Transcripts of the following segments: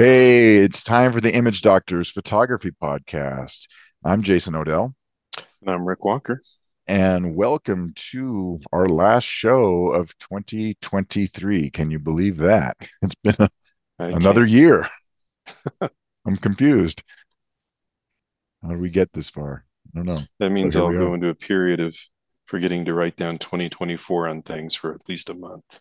Hey, it's time for the Image Doctors Photography Podcast. I'm Jason Odell. And I'm Rick Walker. And welcome to our last show of 2023. Can you believe that? It's been a, another year. I'm confused. How did we get this far? I don't know. That means I'll go into a period of forgetting to write down 2024 on things for at least a month.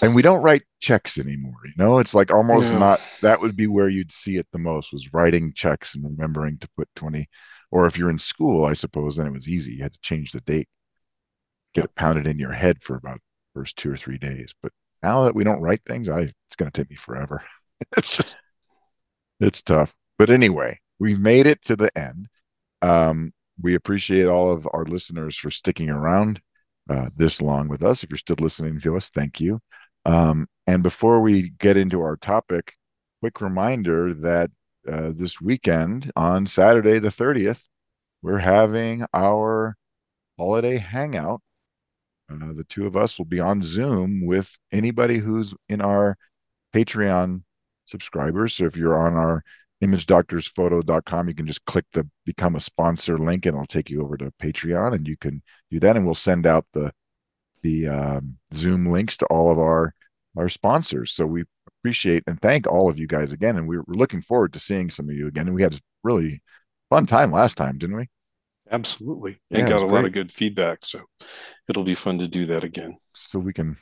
And we don't write checks anymore. You know, it's like almost yeah. not that would be where you'd see it the most was writing checks and remembering to put 20. Or if you're in school, I suppose then it was easy. You had to change the date, get it pounded in your head for about first two or three days. But now that we don't write things, I it's gonna take me forever. it's just it's tough. But anyway, we've made it to the end. Um, we appreciate all of our listeners for sticking around uh, this long with us. If you're still listening to us, thank you. Um, and before we get into our topic, quick reminder that uh, this weekend on Saturday the 30th, we're having our holiday hangout. Uh, the two of us will be on Zoom with anybody who's in our Patreon subscribers. So if you're on our imagedoctorsphoto.com. You can just click the become a sponsor link and it'll take you over to Patreon and you can do that. And we'll send out the the um, Zoom links to all of our our sponsors. So we appreciate and thank all of you guys again. And we're, we're looking forward to seeing some of you again. And we had a really fun time last time, didn't we? Absolutely. Yeah, and got a great. lot of good feedback. So it'll be fun to do that again. So we can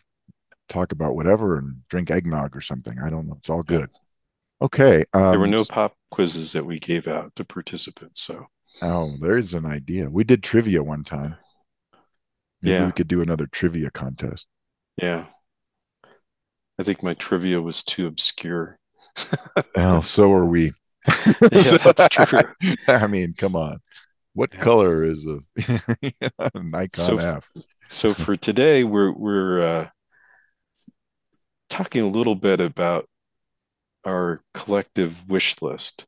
talk about whatever and drink eggnog or something. I don't know. It's all good. Okay. Um, there were no pop quizzes that we gave out to participants. So, oh, there's an idea. We did trivia one time. Maybe yeah. we could do another trivia contest. Yeah. I think my trivia was too obscure. well, so are we. yeah, that's true. I mean, come on. What yeah. color is a Nikon so, F? so for today, we're we're uh, talking a little bit about our collective wish list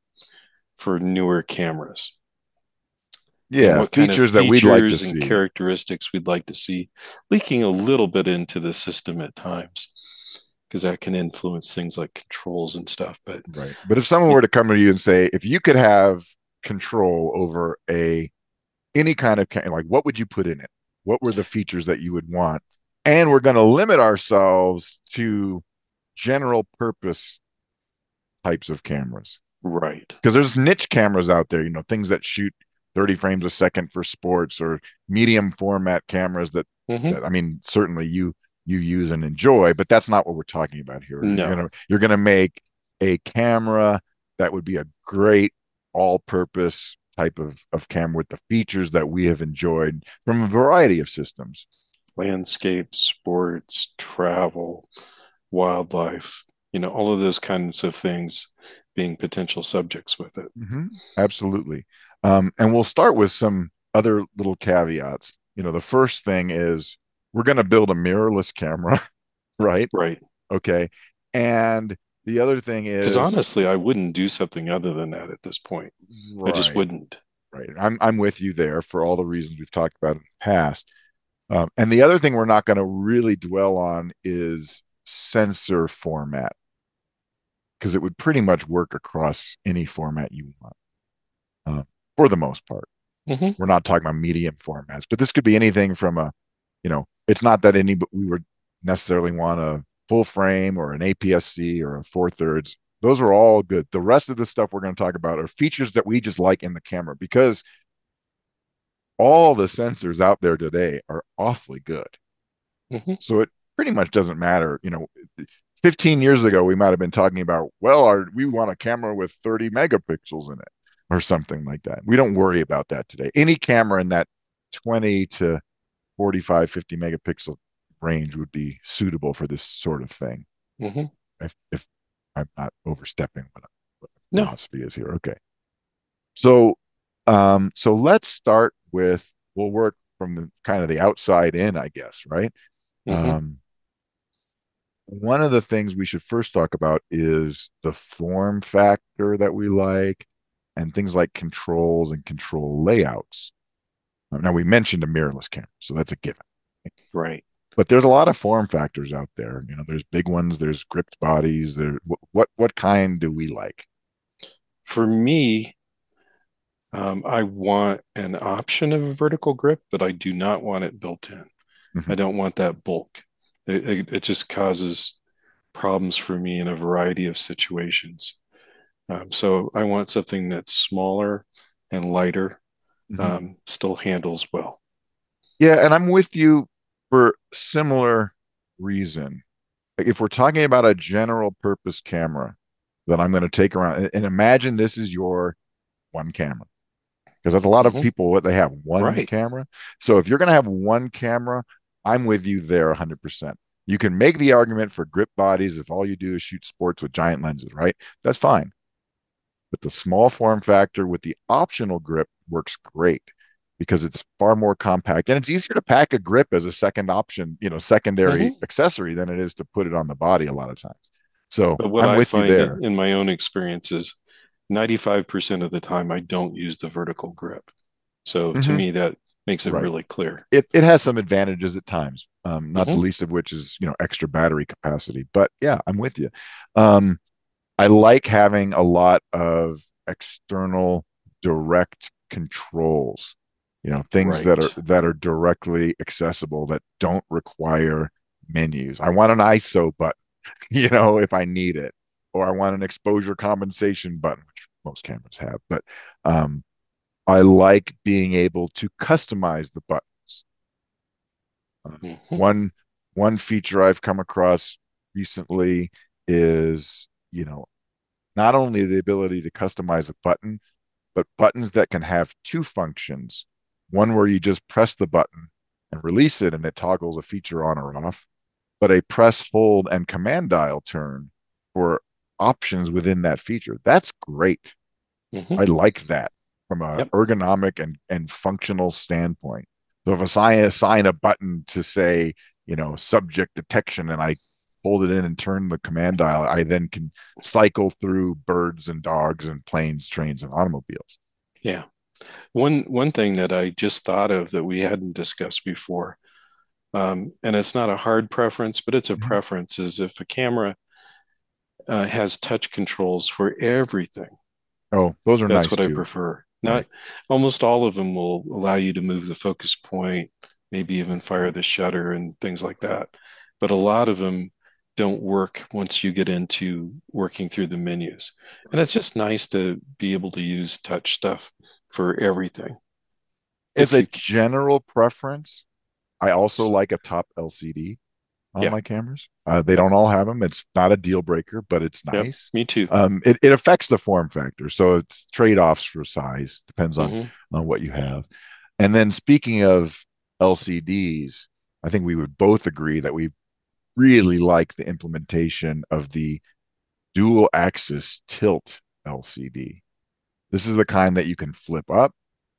for newer cameras. Yeah, what features, features that we'd like to and see. characteristics we'd like to see leaking a little bit into the system at times because that can influence things like controls and stuff but right but if someone were to come to you and say if you could have control over a any kind of like what would you put in it what were the features that you would want and we're going to limit ourselves to general purpose types of cameras. Right. Because there's niche cameras out there, you know, things that shoot 30 frames a second for sports or medium format cameras that, mm-hmm. that I mean, certainly you you use and enjoy, but that's not what we're talking about here. No. You're gonna you're gonna make a camera that would be a great all-purpose type of, of camera with the features that we have enjoyed from a variety of systems. Landscape, sports, travel, wildlife, you know all of those kinds of things being potential subjects with it. Mm-hmm. absolutely. Um, and we'll start with some other little caveats. You know the first thing is we're going to build a mirrorless camera right? Right. Okay. And the other thing is because honestly i wouldn't do something other than that at this point. Right, i just wouldn't. Right. I'm, I'm with you there for all the reasons we've talked about in the past. Um, and the other thing we're not going to really dwell on is sensor format because it would pretty much work across any format you want uh, for the most part. Mm-hmm. We're not talking about medium formats, but this could be anything from a, you know, it's not that any we would necessarily want a full frame or an APS-C or a four thirds. Those are all good. The rest of the stuff we're going to talk about are features that we just like in the camera because all the sensors out there today are awfully good. Mm-hmm. So it pretty much doesn't matter. You know, 15 years ago, we might have been talking about, well, our, we want a camera with 30 megapixels in it or something like that. We don't worry about that today. Any camera in that 20 to 45, 50 megapixel range would be suitable for this sort of thing. Mm-hmm. If, if I'm not overstepping what, what no. philosophy is here. Okay. So, um, so let's start with, we'll work from the kind of the outside in, I guess, right? Mm-hmm. Um, one of the things we should first talk about is the form factor that we like and things like controls and control layouts. Now, we mentioned a mirrorless camera, so that's a given. Right. but there's a lot of form factors out there. You know, there's big ones, there's gripped bodies. There, what what kind do we like? For me, um, I want an option of a vertical grip, but I do not want it built in. Mm-hmm. I don't want that bulk. It, it, it, just causes problems for me in a variety of situations. Um, so I want something that's smaller and lighter, mm-hmm. um, still handles well. Yeah, and I'm with you for similar reason. Like if we're talking about a general purpose camera that I'm going to take around and imagine this is your one camera. Because there's a lot mm-hmm. of people what they have one right. camera. So if you're going to have one camera, I'm with you there 100%. You can make the argument for grip bodies if all you do is shoot sports with giant lenses, right? That's fine. But the small form factor with the optional grip works great because it's far more compact and it's easier to pack a grip as a second option, you know, secondary mm-hmm. accessory than it is to put it on the body a lot of times. So but what I'm I find in, in my own experience is 95% of the time I don't use the vertical grip. So mm-hmm. to me, that makes it right. really clear. It, it has some advantages at times, um, not mm-hmm. the least of which is, you know, extra battery capacity. But yeah, I'm with you. Um, I like having a lot of external direct controls you know things right. that are that are directly accessible that don't require menus i want an iso button you know if i need it or i want an exposure compensation button which most cameras have but um i like being able to customize the buttons uh, mm-hmm. one one feature i've come across recently is you know not only the ability to customize a button but buttons that can have two functions one where you just press the button and release it and it toggles a feature on or off, but a press, hold, and command dial turn for options within that feature. That's great. Mm-hmm. I like that from a yep. ergonomic and, and functional standpoint. So if I assign a button to say, you know, subject detection and I hold it in and turn the command dial, I then can cycle through birds and dogs and planes, trains, and automobiles. Yeah. One one thing that I just thought of that we hadn't discussed before, um, and it's not a hard preference, but it's a mm-hmm. preference, is if a camera uh, has touch controls for everything. Oh, those are nice. that's nice what too. I prefer. Not right. almost all of them will allow you to move the focus point, maybe even fire the shutter and things like that. But a lot of them don't work once you get into working through the menus. And it's just nice to be able to use touch stuff for everything. As a general preference, I also like a top LCD on yeah. my cameras. Uh, they don't all have them. It's not a deal breaker, but it's nice. Yep, me too. Um, it, it affects the form factor. So it's trade offs for size, depends on, mm-hmm. on what you have. And then speaking of LCDs, I think we would both agree that we really like the implementation of the dual axis tilt LCD. This is the kind that you can flip up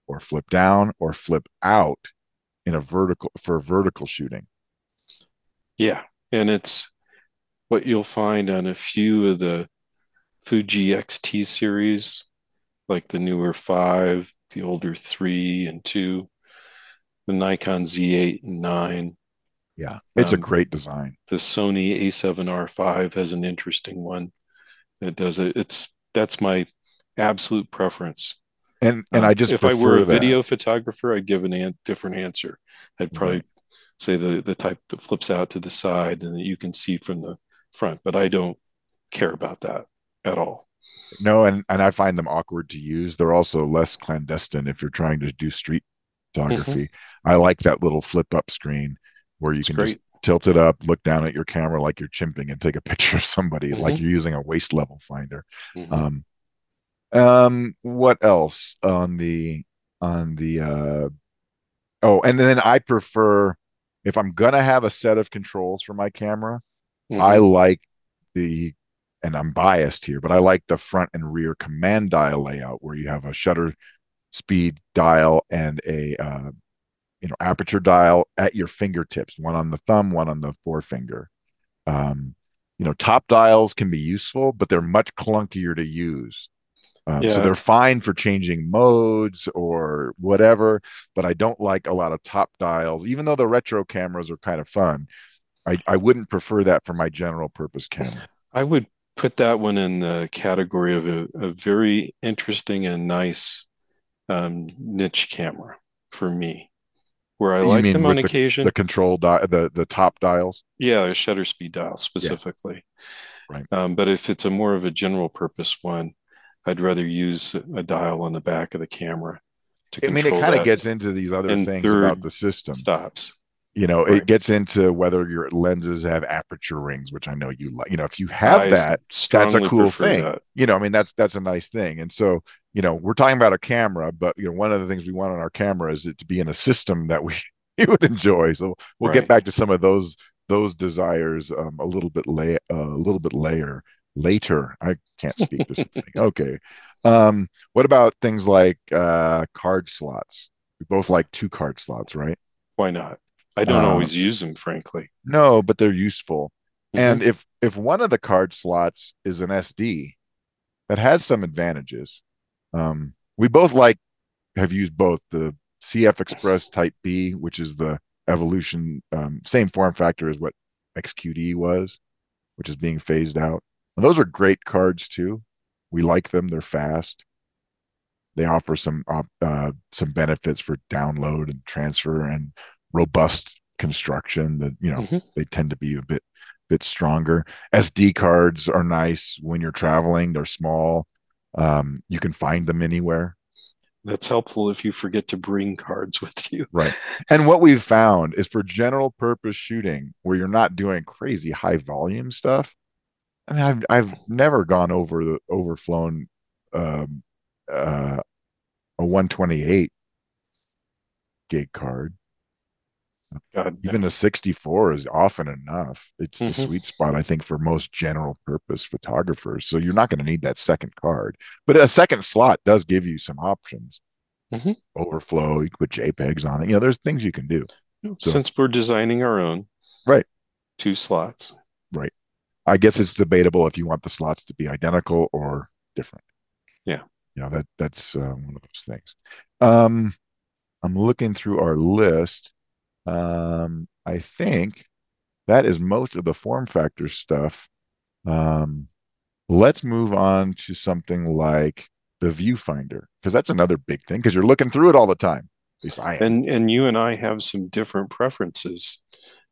or flip down or flip out in a vertical for vertical shooting. Yeah. And it's what you'll find on a few of the Fuji XT series, like the newer five, the older three and two, the Nikon Z8 and nine. Yeah, it's um, a great design. The Sony A7R5 has an interesting one. It does it. It's that's my absolute preference. And and um, I just if I were a that. video photographer, I'd give a an- different answer. I'd probably right. Say the the type that flips out to the side and that you can see from the front, but I don't care about that at all. No, and and I find them awkward to use. They're also less clandestine if you're trying to do street photography. Mm-hmm. I like that little flip up screen where you it's can great. just tilt it up, look down at your camera like you're chimping, and take a picture of somebody mm-hmm. like you're using a waist level finder. Mm-hmm. Um, um, what else on the on the uh oh, and then I prefer if I'm gonna have a set of controls for my camera, mm-hmm. I like the and I'm biased here, but I like the front and rear command dial layout where you have a shutter speed dial and a uh, you know aperture dial at your fingertips, one on the thumb, one on the forefinger. Um, you know, top dials can be useful, but they're much clunkier to use Um, yeah. So they're fine for changing modes or whatever, but I don't like a lot of top dials. Even though the retro cameras are kind of fun, I, I wouldn't prefer that for my general purpose camera. I would put that one in the category of a, a very interesting and nice um, niche camera for me, where I you like them on the, occasion. The control di- the the top dials. Yeah, a shutter speed dial specifically. Yeah. Right. Um, but if it's a more of a general purpose one, I'd rather use a dial on the back of the camera. I mean, it kind of gets into these other things about the system. Stops. You know, right. it gets into whether your lenses have aperture rings, which I know you like. You know, if you have I that, that's a cool thing. That. You know, I mean, that's that's a nice thing. And so, you know, we're talking about a camera, but you know, one of the things we want on our camera is it to be in a system that we you would enjoy. So we'll right. get back to some of those those desires um, a little bit lay uh, a little bit later later. I can't speak this thing. Okay. Um, what about things like uh, card slots? We both like two card slots, right? Why not? I don't um, always use them, frankly. No, but they're useful. Mm-hmm. And if if one of the card slots is an SD, that has some advantages. Um, we both like have used both the CF Express Type B, which is the evolution, um, same form factor as what XQD was, which is being phased out. And those are great cards too. We like them. They're fast. They offer some uh, some benefits for download and transfer and robust construction. That you know mm-hmm. they tend to be a bit bit stronger. SD cards are nice when you're traveling. They're small. Um, you can find them anywhere. That's helpful if you forget to bring cards with you. Right. And what we've found is for general purpose shooting, where you're not doing crazy high volume stuff, I mean, I've I've never gone over the overflown um, uh, a 128 gig card. God, even a 64 is often enough. It's mm-hmm. the sweet spot, I think, for most general purpose photographers. So you're not going to need that second card, but a second slot does give you some options. Mm-hmm. Overflow, you can put JPEGs on it. You know, there's things you can do. So, Since we're designing our own, right? Two slots, right? I guess it's debatable if you want the slots to be identical or different. Yeah. You know, that that's uh, one of those things. Um, I'm looking through our list. Um, I think that is most of the form factor stuff. Um, let's move on to something like the viewfinder because that's another big thing because you're looking through it all the time. At least I am. And and you and I have some different preferences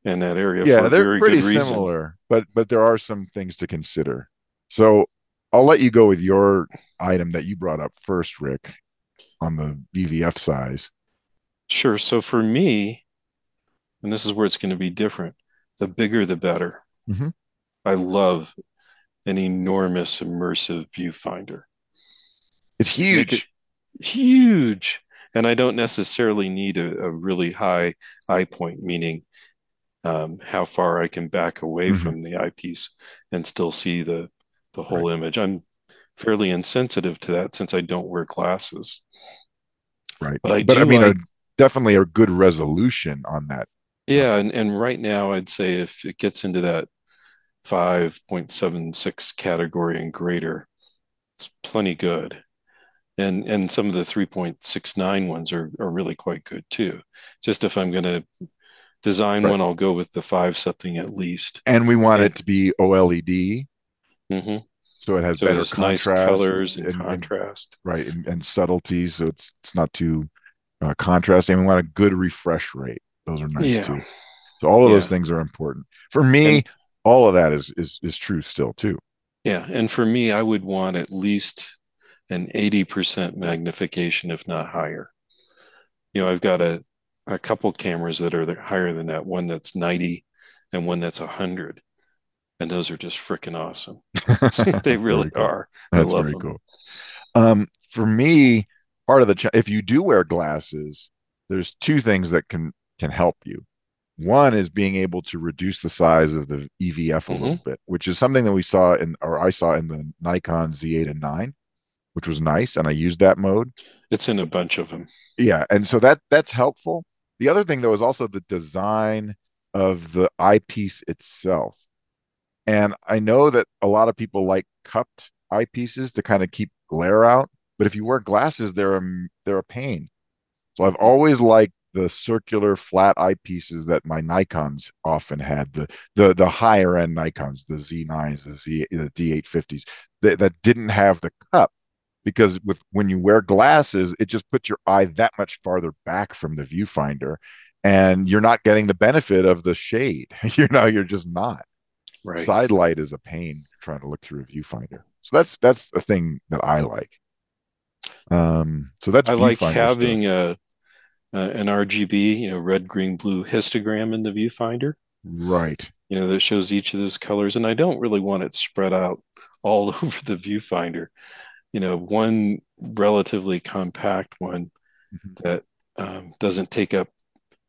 in that area. Yeah, they're pretty similar, but but there are some things to consider. So I'll let you go with your item that you brought up first, Rick, on the EVF size. Sure. So for me, and this is where it's going to be different. The bigger, the better. Mm-hmm. I love an enormous immersive viewfinder. It's huge. It huge. And I don't necessarily need a, a really high eye point, meaning um, how far I can back away mm-hmm. from the eyepiece and still see the the whole right. image. I'm fairly insensitive to that since I don't wear glasses. Right. But I but I mean like, a, definitely a good resolution on that. Yeah, and, and right now I'd say if it gets into that 5.76 category and greater, it's plenty good. And and some of the 3.69 ones are, are really quite good too. Just if I'm gonna design right. one, I'll go with the five something at least. And we want and, it to be OLED. Mm-hmm. So it has so better it contrast, nice colors and, and contrast, and, right, and, and subtleties. So it's it's not too uh, contrasting. We want a good refresh rate. Those are nice yeah. too. So all of yeah. those things are important for me. And, all of that is is is true still too. Yeah, and for me, I would want at least an eighty percent magnification, if not higher. You know, I've got a a couple cameras that are higher than that. One that's ninety, and one that's hundred and those are just freaking awesome. they really cool. are. That's very them. cool. Um, for me, part of the ch- if you do wear glasses, there's two things that can can help you. One is being able to reduce the size of the EVF a mm-hmm. little bit, which is something that we saw in or I saw in the Nikon Z8 and 9, which was nice, and I used that mode. It's in a bunch of them. Yeah, and so that that's helpful. The other thing though is also the design of the eyepiece itself. And I know that a lot of people like cupped eyepieces to kind of keep glare out. But if you wear glasses, they're a, they're a pain. So I've always liked the circular flat eyepieces that my Nikons often had the the the higher end Nikons, the Z9s, the Z the D850s that, that didn't have the cup because with when you wear glasses, it just puts your eye that much farther back from the viewfinder, and you're not getting the benefit of the shade. you know, you're just not. Right. Side light is a pain trying to look through a viewfinder. So that's that's the thing that I like. Um, so that's I like having stuff. a uh, an RGB, you know, red, green, blue histogram in the viewfinder. Right. You know, that shows each of those colors. And I don't really want it spread out all over the viewfinder. You know, one relatively compact one mm-hmm. that um, doesn't take up,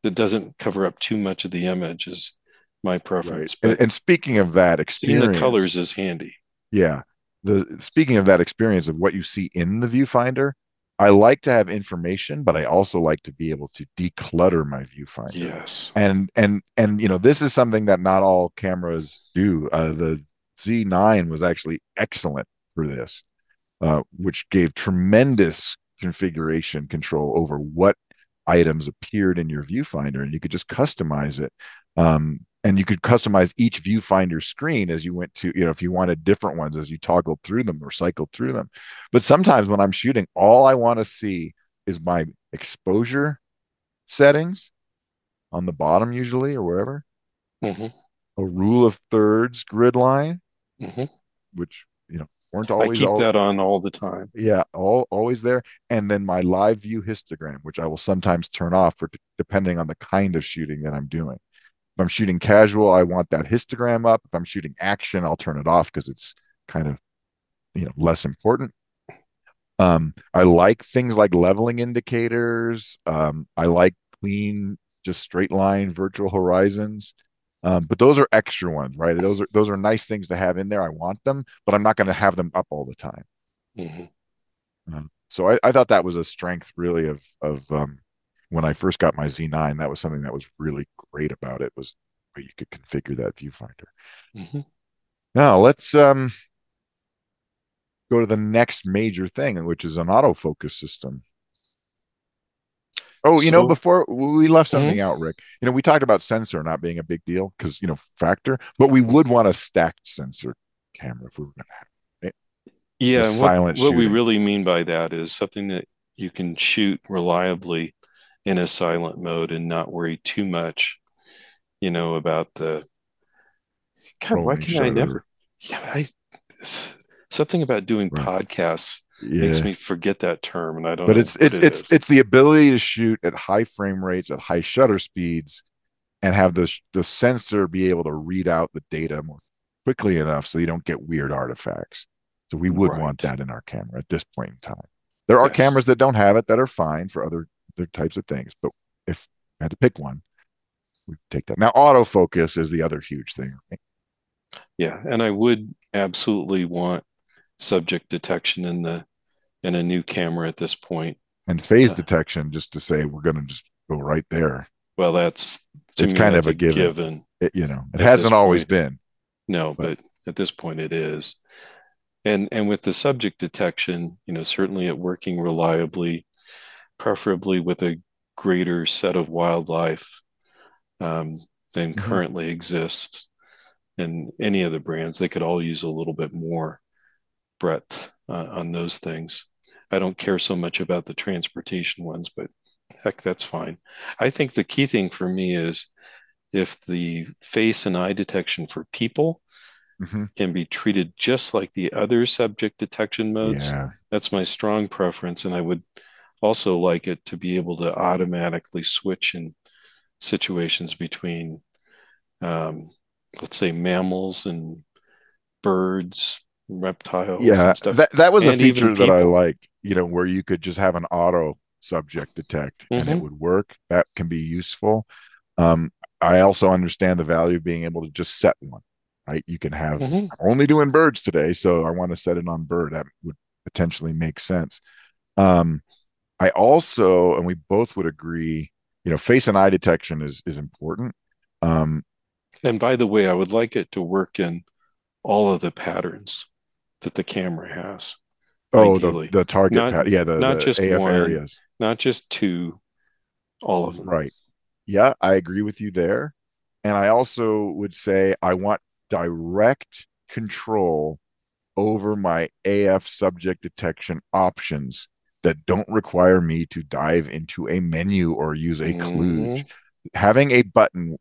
that doesn't cover up too much of the image is my preference. Right. And, and, speaking of that experience, the colors is handy. Yeah. The speaking of that experience of what you see in the viewfinder, I like to have information, but I also like to be able to declutter my viewfinder. Yes. And and and you know, this is something that not all cameras do. Uh, the Z9 was actually excellent for this, uh, which gave tremendous configuration control over what items appeared in your viewfinder, and you could just customize it. Um, and you could customize each viewfinder screen as you went to you know if you wanted different ones as you toggled through them or cycled through them but sometimes when i'm shooting all i want to see is my exposure settings on the bottom usually or wherever mm-hmm. a rule of thirds grid line mm-hmm. which you know weren't always I keep all, that on all the time yeah all always there and then my live view histogram which i will sometimes turn off for depending on the kind of shooting that i'm doing if I'm shooting casual, I want that histogram up. If I'm shooting action, I'll turn it off because it's kind of you know less important. Um, I like things like leveling indicators. Um, I like clean, just straight line virtual horizons. Um, but those are extra ones, right? Those are those are nice things to have in there. I want them, but I'm not going to have them up all the time. Mm-hmm. Um, so I, I, thought that was a strength, really, of of um, when I first got my Z9, that was something that was really great about it was you could configure that viewfinder. Mm-hmm. Now let's um, go to the next major thing, which is an autofocus system. Oh, you so, know, before we left something mm-hmm. out, Rick. You know, we talked about sensor not being a big deal because you know factor, but we would want a stacked sensor camera if we were going to have it. Yeah, silent. What, what we really mean by that is something that you can shoot reliably in a silent mode and not worry too much, you know, about the God, why can I never yeah, I something about doing right. podcasts yeah. makes me forget that term and I don't but it's it's it it's is. it's the ability to shoot at high frame rates at high shutter speeds and have the the sensor be able to read out the data more quickly enough so you don't get weird artifacts. So we would right. want that in our camera at this point in time. There are yes. cameras that don't have it that are fine for other other types of things. But if I had to pick one, we take that. Now, autofocus is the other huge thing. Right? Yeah, and I would absolutely want subject detection in the in a new camera at this point. And phase uh, detection, just to say we're going to just go right there. Well, that's it's kind of a, a given. given. It, you know, it hasn't always point. been. No, but, but at this point, it is. And and with the subject detection, you know, certainly it working reliably preferably with a greater set of wildlife um, than mm-hmm. currently exists in any of the brands. They could all use a little bit more breadth uh, on those things. I don't care so much about the transportation ones, but heck, that's fine. I think the key thing for me is if the face and eye detection for people mm-hmm. can be treated just like the other subject detection modes, yeah. that's my strong preference. And I would also like it to be able to automatically switch in situations between, um, let's say, mammals and birds, reptiles. Yeah, that that was a feature that I liked. You know, where you could just have an auto subject detect mm-hmm. and it mm-hmm. would work. That can be useful. Um, I also understand the value of being able to just set one. Right, you can have mm-hmm. only doing birds today, so I want to set it on bird. That would potentially make sense. Um, I also, and we both would agree, you know, face and eye detection is is important. Um, and by the way, I would like it to work in all of the patterns that the camera has. Oh, the, the target, not, yeah, the, not the just AF one, areas, not just two, all of them. Right. Yeah, I agree with you there. And I also would say I want direct control over my AF subject detection options that don't require me to dive into a menu or use a mm-hmm. Having a button,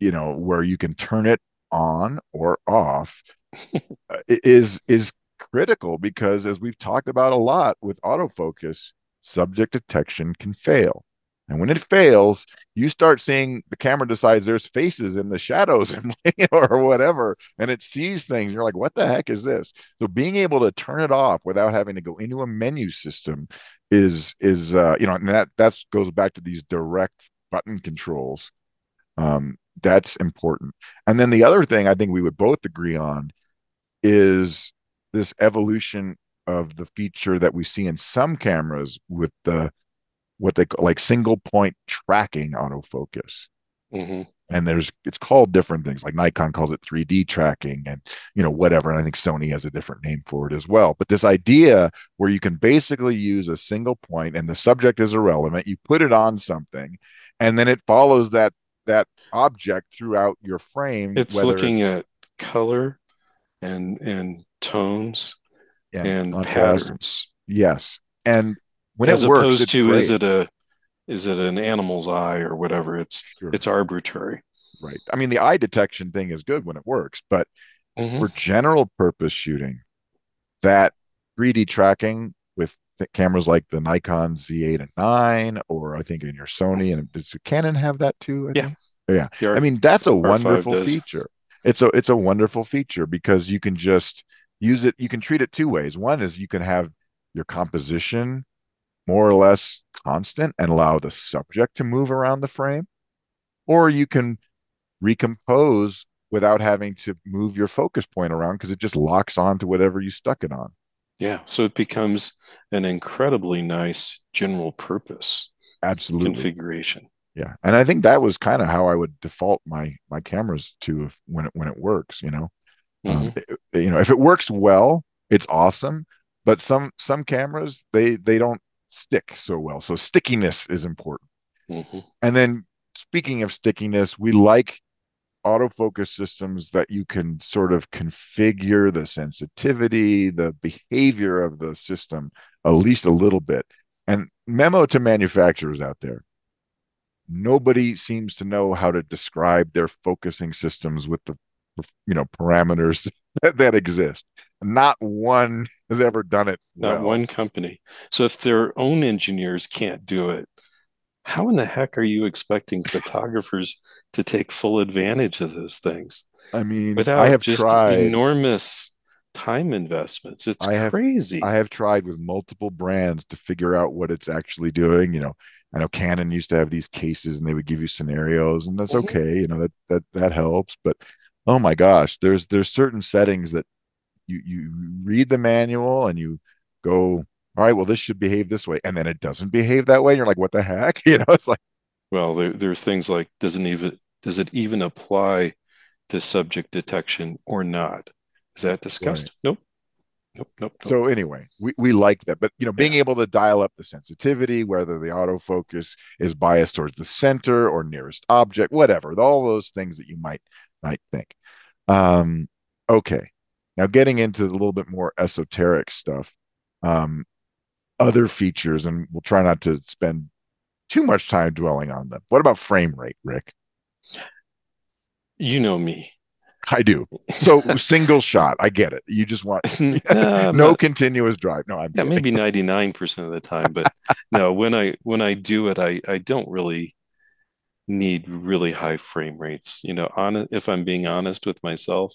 you know, where you can turn it on or off uh, is is critical because as we've talked about a lot with autofocus, subject detection can fail. And when it fails, you start seeing the camera decides there's faces in the shadows or whatever, and it sees things. You're like, what the heck is this? So being able to turn it off without having to go into a menu system is is uh, you know, and that that goes back to these direct button controls. Um, that's important. And then the other thing I think we would both agree on is this evolution of the feature that we see in some cameras with the what they call like single point tracking autofocus. Mm-hmm. And there's it's called different things like Nikon calls it 3D tracking and you know whatever. And I think Sony has a different name for it as well. But this idea where you can basically use a single point and the subject is irrelevant, you put it on something, and then it follows that that object throughout your frame. It's looking it's, at color and and tones and, and patterns. Yes. And when as opposed works, to great. is it a is it an animal's eye or whatever it's sure. it's arbitrary right i mean the eye detection thing is good when it works but mm-hmm. for general purpose shooting that 3d tracking with cameras like the nikon z8 and 9 or i think in your sony and does canon have that too I yeah think? yeah i mean that's a wonderful feature it's a it's a wonderful feature because you can just use it you can treat it two ways one is you can have your composition more or less constant and allow the subject to move around the frame, or you can recompose without having to move your focus point around because it just locks on to whatever you stuck it on. Yeah, so it becomes an incredibly nice general purpose absolutely configuration. Yeah, and I think that was kind of how I would default my my cameras to if, when it when it works. You know, mm-hmm. um, it, you know if it works well, it's awesome. But some some cameras they they don't stick so well. So stickiness is important. Mm-hmm. And then speaking of stickiness, we like autofocus systems that you can sort of configure the sensitivity, the behavior of the system at least a little bit. And memo to manufacturers out there. Nobody seems to know how to describe their focusing systems with the you know parameters that, that exist not one has ever done it not well. one company so if their own engineers can't do it how in the heck are you expecting photographers to take full advantage of those things i mean without i have just tried enormous time investments it's I have, crazy i have tried with multiple brands to figure out what it's actually doing you know I know Canon used to have these cases and they would give you scenarios and that's mm-hmm. okay. You know, that, that, that helps. But oh my gosh, there's there's certain settings that you you read the manual and you go, all right, well this should behave this way, and then it doesn't behave that way. And you're like, what the heck? You know, it's like, well, there there are things like doesn't even does it even apply to subject detection or not? Is that discussed? Right. Nope. Nope, nope, nope. So anyway, we, we like that, but you know, being yeah. able to dial up the sensitivity, whether the autofocus is biased towards the center or nearest object, whatever, all those things that you might might think. Um, okay. Now getting into a little bit more esoteric stuff, um, other features, and we'll try not to spend too much time dwelling on them. What about frame rate, Rick? You know me. I do. So single shot, I get it. You just want no, no continuous drive. No, I'm yeah, maybe 99% of the time, but no, when I when I do it, I I don't really need really high frame rates. You know, on if I'm being honest with myself,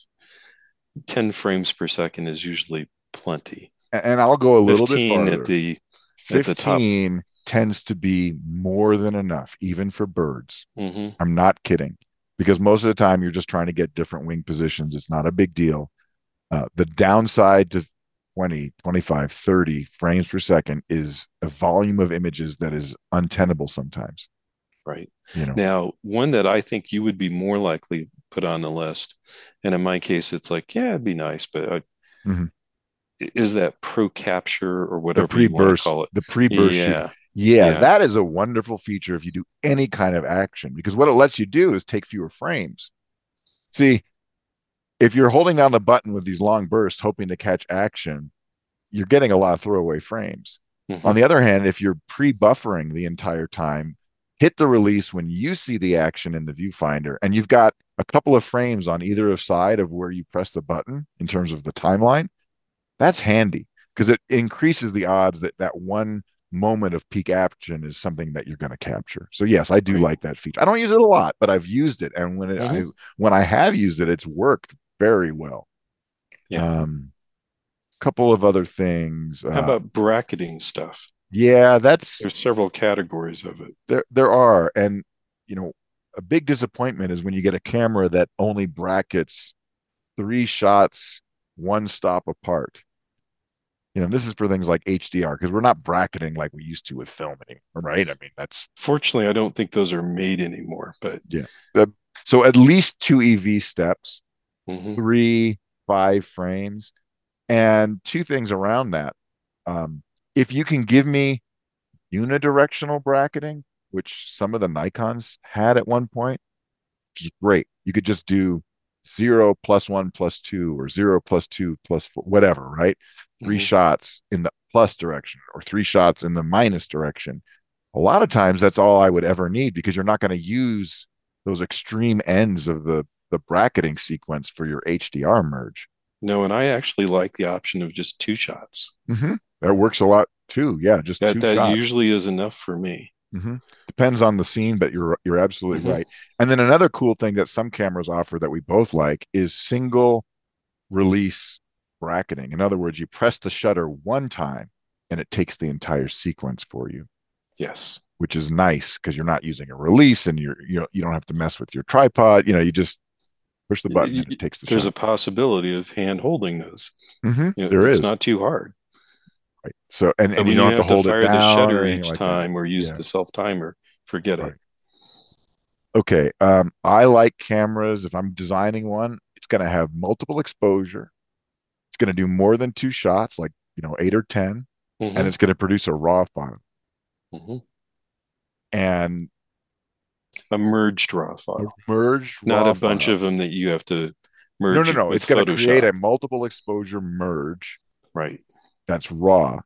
10 frames per second is usually plenty. And I'll go a little bit farther. At the 15 at tends to be more than enough, even for birds. Mm-hmm. I'm not kidding. Because most of the time you're just trying to get different wing positions. It's not a big deal. Uh, the downside to 20, 25, 30 frames per second is a volume of images that is untenable sometimes right? You know. Now, one that I think you would be more likely put on the list, and in my case, it's like, yeah, it'd be nice, but I, mm-hmm. is that pro capture or whatever the pre-burst, call it. The pre-burst. Yeah. yeah. Yeah, that is a wonderful feature if you do any kind of action because what it lets you do is take fewer frames. See, if you're holding down the button with these long bursts hoping to catch action, you're getting a lot of throwaway frames. Mm-hmm. On the other hand, if you're pre-buffering the entire time, hit the release when you see the action in the viewfinder and you've got a couple of frames on either side of where you press the button in terms of the timeline, that's handy because it increases the odds that that one moment of peak action is something that you're going to capture. So yes, I do right. like that feature. I don't use it a lot, but I've used it, and when it mm-hmm. I, when I have used it, it's worked very well. Yeah. Um, couple of other things. How uh, about bracketing stuff? Yeah, that's there's several categories of it. There there are, and you know, a big disappointment is when you get a camera that only brackets three shots one stop apart. You know, this is for things like HDR because we're not bracketing like we used to with film anymore, right? I mean, that's fortunately, I don't think those are made anymore. But yeah, the, so at least two EV steps, mm-hmm. three five frames, and two things around that. Um, if you can give me unidirectional bracketing, which some of the Nikons had at one point, which is great. You could just do zero plus one plus two or zero plus two plus four, whatever, right? 3 mm-hmm. shots in the plus direction or three shots in the minus direction. A lot of times that's all I would ever need because you're not going to use those extreme ends of the the bracketing sequence for your HDR merge. No, and I actually like the option of just two shots. Mm-hmm. That works a lot too. Yeah, just that, that shots. usually is enough for me. Mm-hmm. Depends on the scene, but you're you're absolutely mm-hmm. right. And then another cool thing that some cameras offer that we both like is single release bracketing. In other words, you press the shutter one time and it takes the entire sequence for you. Yes. Which is nice because you're not using a release and you're you know you don't have to mess with your tripod. You know, you just push the button and it takes the There's shot. a possibility of hand holding those. Mm-hmm. You know, there it's is. not too hard. Right. So and, and you don't you have, to hold fire it down the shutter each like time that. or use yeah. the self timer. Forget right. it. Okay. Um, I like cameras. If I'm designing one, it's going to have multiple exposure. It's going to do more than two shots, like you know, eight or 10 mm-hmm. and it's going to produce a raw file. Mm-hmm. And a merged raw file, merged, not a bunch file. of them that you have to merge. No, no, no. It's going to create a multiple exposure merge. Right that's raw.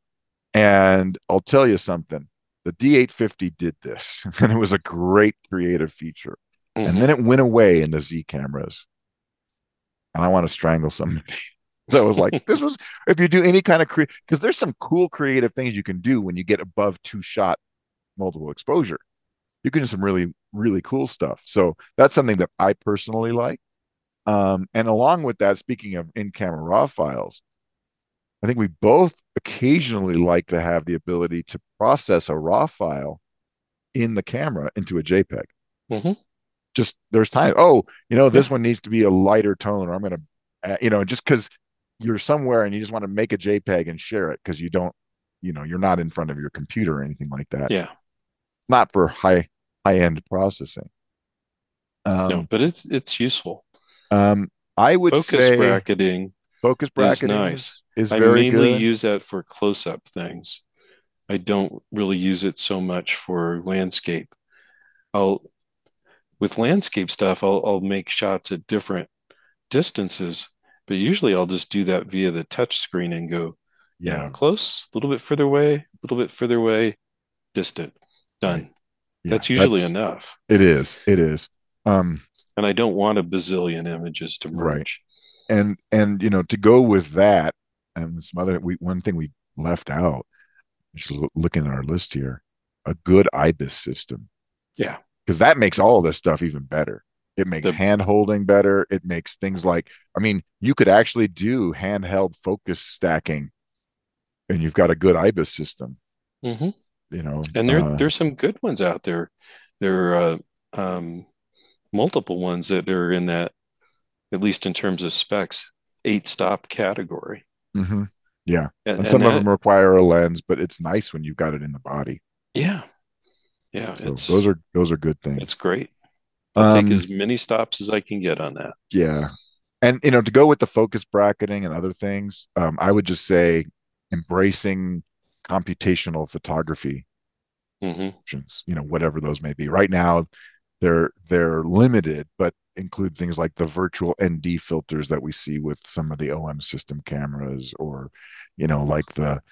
And I'll tell you something the D850 did this, and it was a great creative feature. Mm-hmm. And then it went away in the Z cameras. And I want to strangle somebody. so I was like, this was, if you do any kind of create, because there's some cool creative things you can do when you get above two shot multiple exposure. You can do some really, really cool stuff. So that's something that I personally like. Um, and along with that, speaking of in camera raw files, I think we both occasionally like to have the ability to process a raw file in the camera into a JPEG. Mm-hmm. Just there's time. Oh, you know, this one needs to be a lighter tone, or I'm going to, uh, you know, just because you're somewhere and you just want to make a JPEG and share it because you don't, you know, you're not in front of your computer or anything like that. Yeah. Not for high high end processing. Um, no, but it's it's useful. Um, I would focus say bracketing. Focus bracketing is nice is I mainly good. use that for close up things. I don't really use it so much for landscape. I'll with landscape stuff, I'll, I'll make shots at different distances, but usually I'll just do that via the touch screen and go, yeah, you know, close, a little bit further away, a little bit further away, distant, done. Yeah, that's usually that's, enough. It is. It is. Um, and I don't want a bazillion images to merge. Right. And and you know to go with that, and some other we one thing we left out just looking at our list here a good ibis system yeah because that makes all of this stuff even better it makes the, hand holding better it makes things like i mean you could actually do handheld focus stacking and you've got a good ibis system mm-hmm. You know and there uh, there's some good ones out there there are uh, um, multiple ones that are in that at least in terms of specs eight stop category Mm-hmm. Yeah, and, and some and that, of them require a lens, but it's nice when you've got it in the body. Yeah, yeah. So it's those are those are good things. It's great. I'll um, take as many stops as I can get on that. Yeah. and you know, to go with the focus bracketing and other things, um, I would just say embracing computational photography hmm options, you know, whatever those may be. Right now, they're they're limited, but include things like the virtual ND filters that we see with some of the OM system cameras, or you know, like the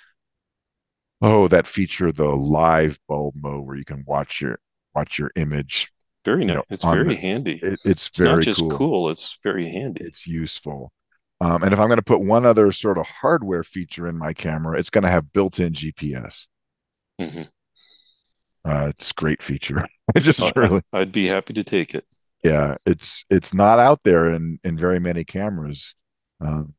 oh that feature, the live bulb mode where you can watch your watch your image. Very You nice. know, It's very the handy. it, it's It's not just cool. cool, it's very handy. It's useful. Um, and if I'm going to put one other sort of hardware feature in my camera, it's going to have built-in GPS. hmm Uh, it's a great feature. I just I, really I- I'd be happy to take it. yeah it's it's not out there in in very many cameras um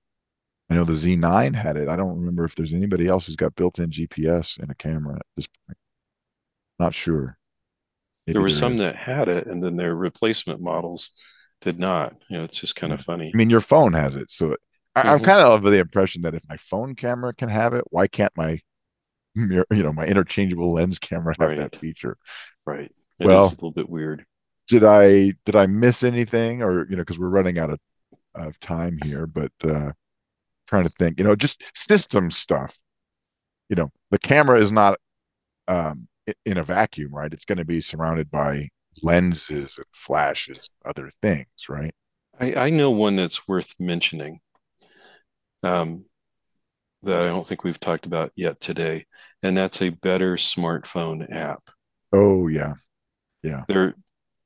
i know the z9 had it i don't remember if there's anybody else who's got built-in gps in a camera at this point not sure Maybe There were there some is. that had it, and then their replacement models did not. You know, it's just kind of funny. i mean your phone has it so I, i'm Mhm. kind of of the impression that if my phone camera can have it why can't my mirror- you know my interchangeable lens camera have that feature Right. It is Well- a little bit weird. did i did i miss anything or you know because we're running out of, of time here but uh trying to think you know just system stuff you know the camera is not um in a vacuum right it's going to be surrounded by lenses and flashes other things right I, I know one that's worth mentioning um, that I don't think we've talked about yet today, and that's a better smartphone app. oh yeah They're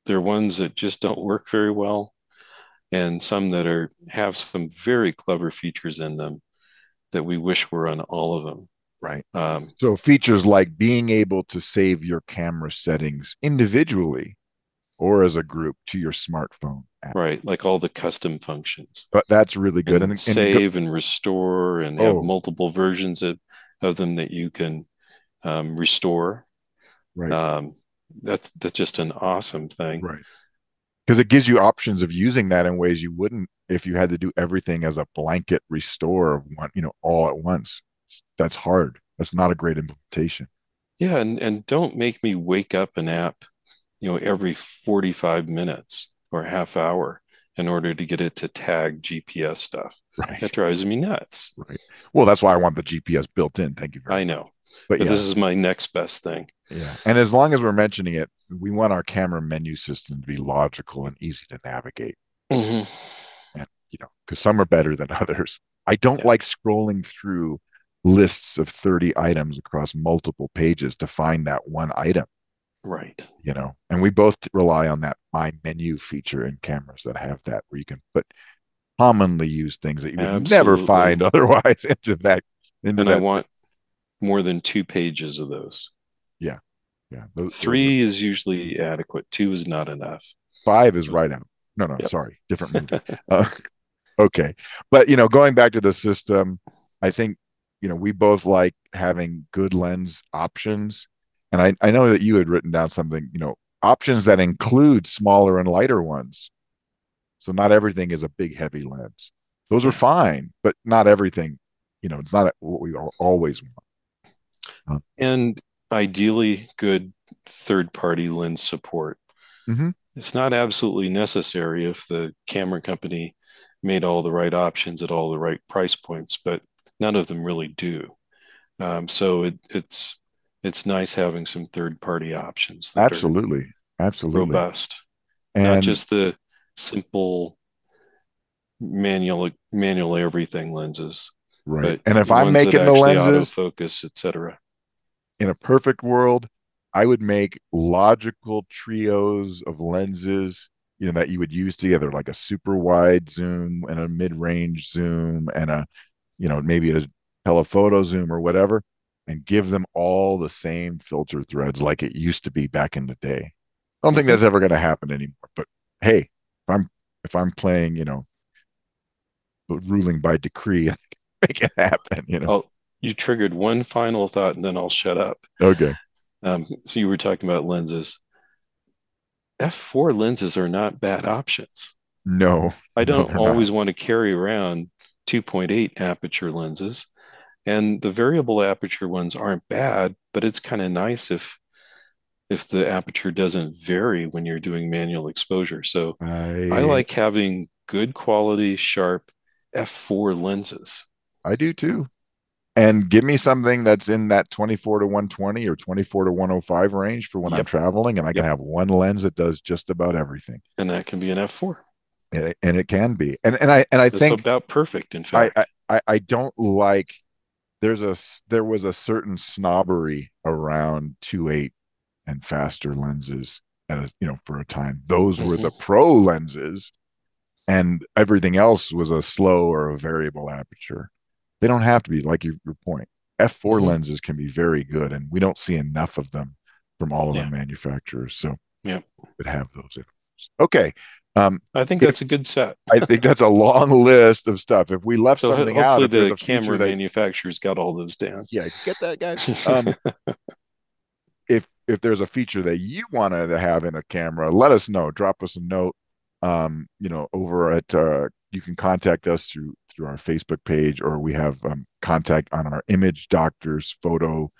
they're ones that just don't work very well, and some that are have some very clever features in them that we wish were on all of them. right Um, so features like being able to save your camera settings individually or as a group to your smartphone app right, like all the custom functions. but that's really good and, and, and go- save and restore and have Oh. multiple versions of, of them that you can um, restore. right Um, that's that's just an awesome thing. Right. Because it gives you options of using that in ways you wouldn't if you had to do everything as a blanket restore of one, you know, all at once. It's- that's hard. That's not a great implementation. Yeah, and and don't make me wake up an app, you know, every 45 minutes or half hour in order to get it to tag GPS stuff. Right. That drives me nuts. Right. Well, that's why I want the GPS built in. Thank you very I much. know, But but yeah, this is my next best thing. yeah. And as long as we're mentioning it, we want our camera menu system to be logical and easy to navigate. Mhm. And you know, because some are better than others. I don't Yeah. like scrolling through lists of 30 items across multiple pages to find that one item. Right. you know and we both rely on that my menu feature in cameras that have that where you can put commonly used things that you would never find otherwise into that into And I want more than two pages of those. yeah those- those Three is usually adequate. Two is not enough. five is right out no no Yep. sorry different movie uh, okay but you know going back to the system i think you know we both like having good lens options and i i know that you had written down something you know options that include smaller and lighter ones so not everything is a big heavy lens those are fine but not everything you know it's not what we always want And ideally, good third party lens support. Mhm. It's not absolutely necessary if the camera company made all the right options at all the right price points, but none of them really do. Um, so it, it's it's nice having some third party options absolutely. Absolutely. robust, and not just the simple manual manual everything lenses, right. and if i'm making the lenses autofocus, etc. in a perfect world, I would make logical trios of lenses, you know, that you would use together, like a super wide zoom and a mid-range zoom and a, you know, maybe a telephoto zoom or whatever, and give them all the same filter threads like it used to be back in the day. I don't think that's ever going to happen anymore. But hey, if I'm if I'm playing, you know, ruling by decree, I can make it happen. You know. Oh, you triggered one final thought, and then I'll shut up. Okay. Um, so you were talking about lenses. F4 lenses are not bad options. No. I don't not. always want to carry around 2.8 aperture lenses, and the variable aperture ones aren't bad, but it's kind of nice if if the aperture doesn't vary when you're doing manual exposure. So I I like having good quality, sharp f4 lenses. I do too. And give me something that's in that 24 to 120 or 24 to 105 range for when yep. I'm traveling, and I can yep. have one lens that does just about everything. And that can be an f4. And it, and it can be. And and I and I think about perfect. In fact, I, I I don't like. There's a there was a certain snobbery around 2.8 and faster lenses at a you know for a time. Those mm-hmm. were the pro lenses and everything else was a slow or a variable aperture. They don't have to be like your, your point. F4 mm-hmm. lenses can be very good, and we don't see enough of them from all of yeah. our manufacturers. So, yeah, would have those. Okay. Um, I think that's a good set. I think that's a long list of stuff. If we left so something hopefully out, the camera manufacturers got all those down. Yeah, get that, guys. Um, if if there's a feature that you wanted to have in a camera, let us know. Drop us a note um, you know, over at uh, you can contact us through through our Facebook page, or we have um, contact on our Image Doctors Photo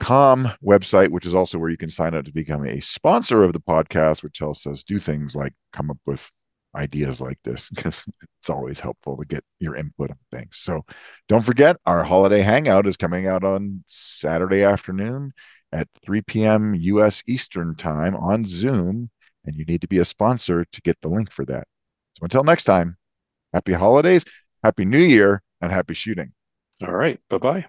com website, which is also where you can sign up to become a sponsor of the podcast, which helps us do things like come up with ideas like this because it's always helpful to get your input on things. So don't forget, our holiday hangout is coming out on Saturday afternoon at 3 p.m. US Eastern Time on Zoom and you need to be a sponsor to get the link for that. So until next time, happy holidays, happy new year, and happy shooting. All right. Bye bye.